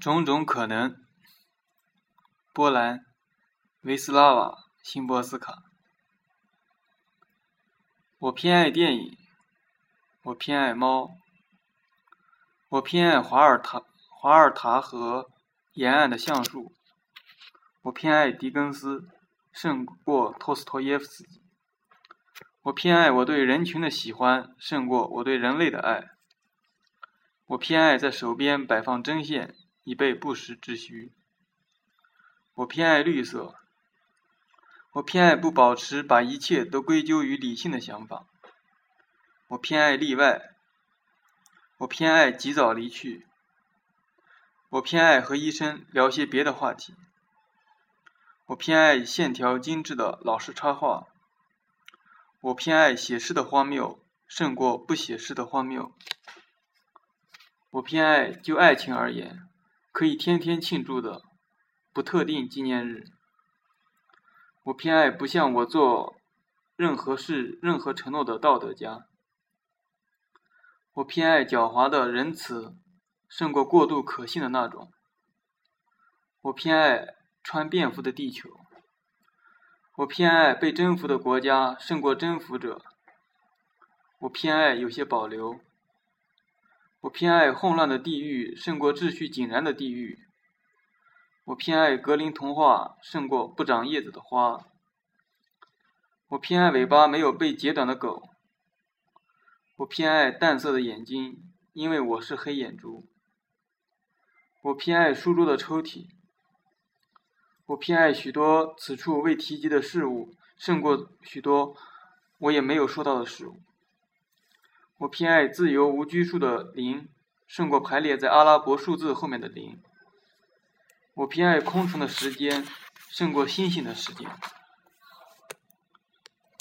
种种可能。波兰，维斯拉瓦·辛波斯卡。我偏爱电影。我偏爱猫。我偏爱华尔塔华尔塔河沿岸的橡树。我偏爱狄更斯，胜过托斯托耶夫斯基。我偏爱我对人群的喜欢，胜过我对人类的爱。我偏爱在手边摆放针线，以备不时之需。我偏爱绿色。我偏爱不保持把一切都归咎于理性的想法。我偏爱例外。我偏爱及早离去。我偏爱和医生聊些别的话题。我偏爱线条精致的老式插画。我偏爱写诗的荒谬，胜过不写诗的荒谬。我偏爱就爱情而言，可以天天庆祝的。不特定纪念日。我偏爱不向我做任何事、任何承诺的道德家。我偏爱狡猾的仁慈，胜过过度可信的那种。我偏爱穿便服的地球。我偏爱被征服的国家，胜过征服者。我偏爱有些保留。我偏爱混乱的地狱，胜过秩序井然的地狱。我偏爱格林童话胜过不长叶子的花。我偏爱尾巴没有被截短的狗。我偏爱淡色的眼睛，因为我是黑眼珠。我偏爱书桌的抽屉。我偏爱许多此处未提及的事物，胜过许多我也没有说到的事物。我偏爱自由无拘束的零，胜过排列在阿拉伯数字后面的零。我偏爱空城的时间，胜过星星的时间。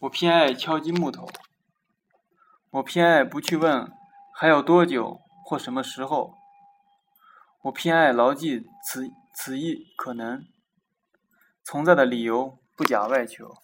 我偏爱敲击木头。我偏爱不去问还有多久或什么时候。我偏爱牢记此此一可能存在的理由，不假外求。